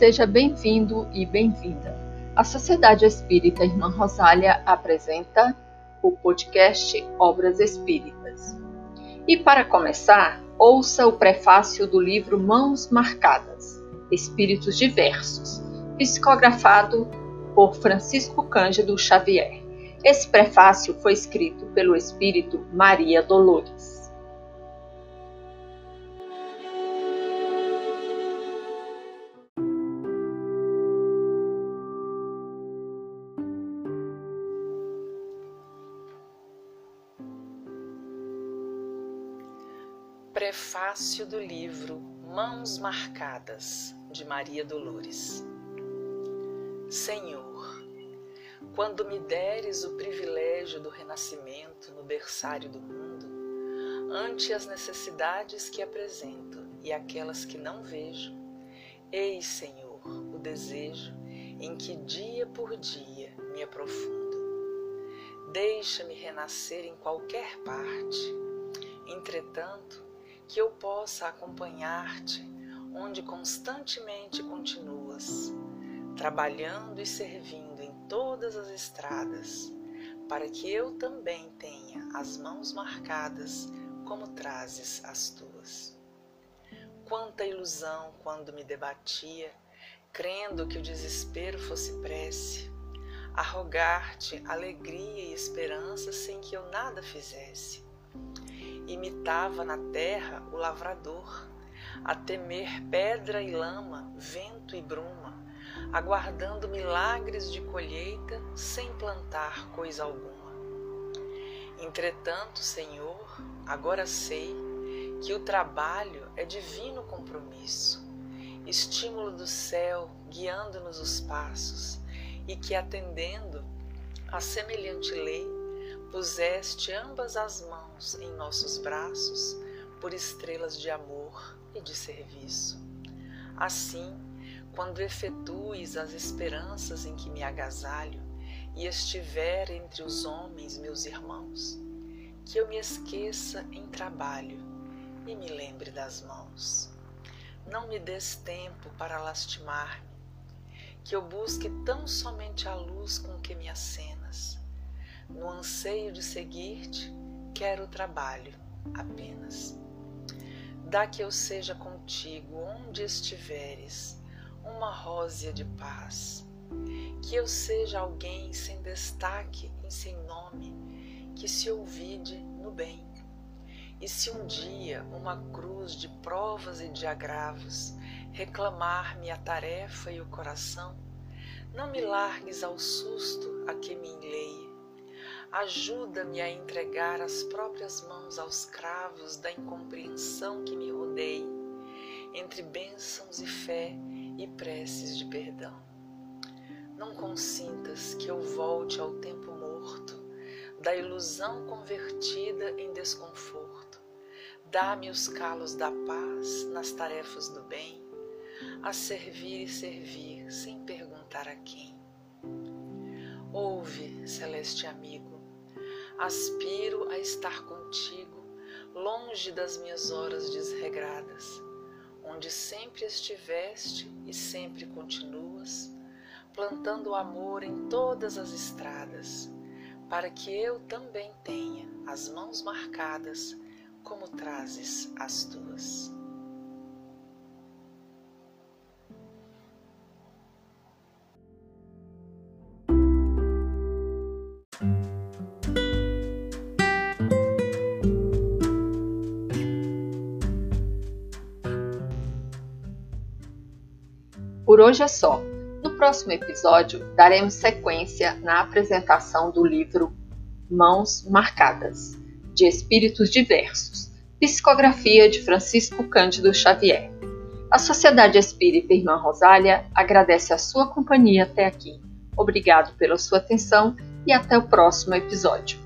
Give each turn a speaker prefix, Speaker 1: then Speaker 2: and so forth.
Speaker 1: Seja bem-vindo e bem-vinda. A Sociedade Espírita Irmã Rosália apresenta o podcast Obras Espíritas. E para começar, ouça o prefácio do livro Mãos Marcadas Espíritos Diversos, psicografado por Francisco Cândido Xavier. Esse prefácio foi escrito pelo espírito Maria Dolores.
Speaker 2: Prefácio do livro Mãos Marcadas, de Maria Dolores. Senhor, quando me deres o privilégio do renascimento no berçário do mundo, ante as necessidades que apresento e aquelas que não vejo, eis, Senhor, o desejo em que dia por dia me aprofundo. Deixa-me renascer em qualquer parte. Entretanto, que eu possa acompanhar-te onde constantemente continuas, trabalhando e servindo em todas as estradas, para que eu também tenha as mãos marcadas como trazes as tuas. Quanta ilusão quando me debatia, crendo que o desespero fosse prece, arrogar-te alegria e esperança sem que eu nada fizesse imitava na terra o lavrador, a temer pedra e lama, vento e bruma, aguardando milagres de colheita sem plantar coisa alguma. Entretanto, Senhor, agora sei que o trabalho é divino compromisso, estímulo do céu guiando-nos os passos, e que atendendo a semelhante lei, puseste ambas as mãos em nossos braços por estrelas de amor e de serviço. Assim, quando efetues as esperanças em que me agasalho e estiver entre os homens meus irmãos, que eu me esqueça em trabalho e me lembre das mãos. Não me des tempo para lastimar-me, que eu busque tão somente a luz com que me acenas no anseio de seguir-te, quero o trabalho apenas. Dá que eu seja contigo onde estiveres, uma rósea de paz. Que eu seja alguém sem destaque e sem nome, que se ouvide no bem. E se um dia uma cruz de provas e de agravos reclamar-me a tarefa e o coração, não me largues ao susto a que me enleie, Ajuda-me a entregar as próprias mãos aos cravos da incompreensão que me rodeia, entre bênçãos e fé e preces de perdão. Não consintas que eu volte ao tempo morto, da ilusão convertida em desconforto. Dá-me os calos da paz nas tarefas do bem, a servir e servir sem perguntar a quem. Ouve, celeste amigo Aspiro a estar contigo, longe das minhas horas desregradas, onde sempre estiveste e sempre continuas, plantando amor em todas as estradas, para que eu também tenha as mãos marcadas como trazes as tuas.
Speaker 1: Por hoje é só. No próximo episódio, daremos sequência na apresentação do livro Mãos Marcadas, de Espíritos Diversos, psicografia de Francisco Cândido Xavier. A Sociedade Espírita Irmã Rosália agradece a sua companhia até aqui. Obrigado pela sua atenção e até o próximo episódio.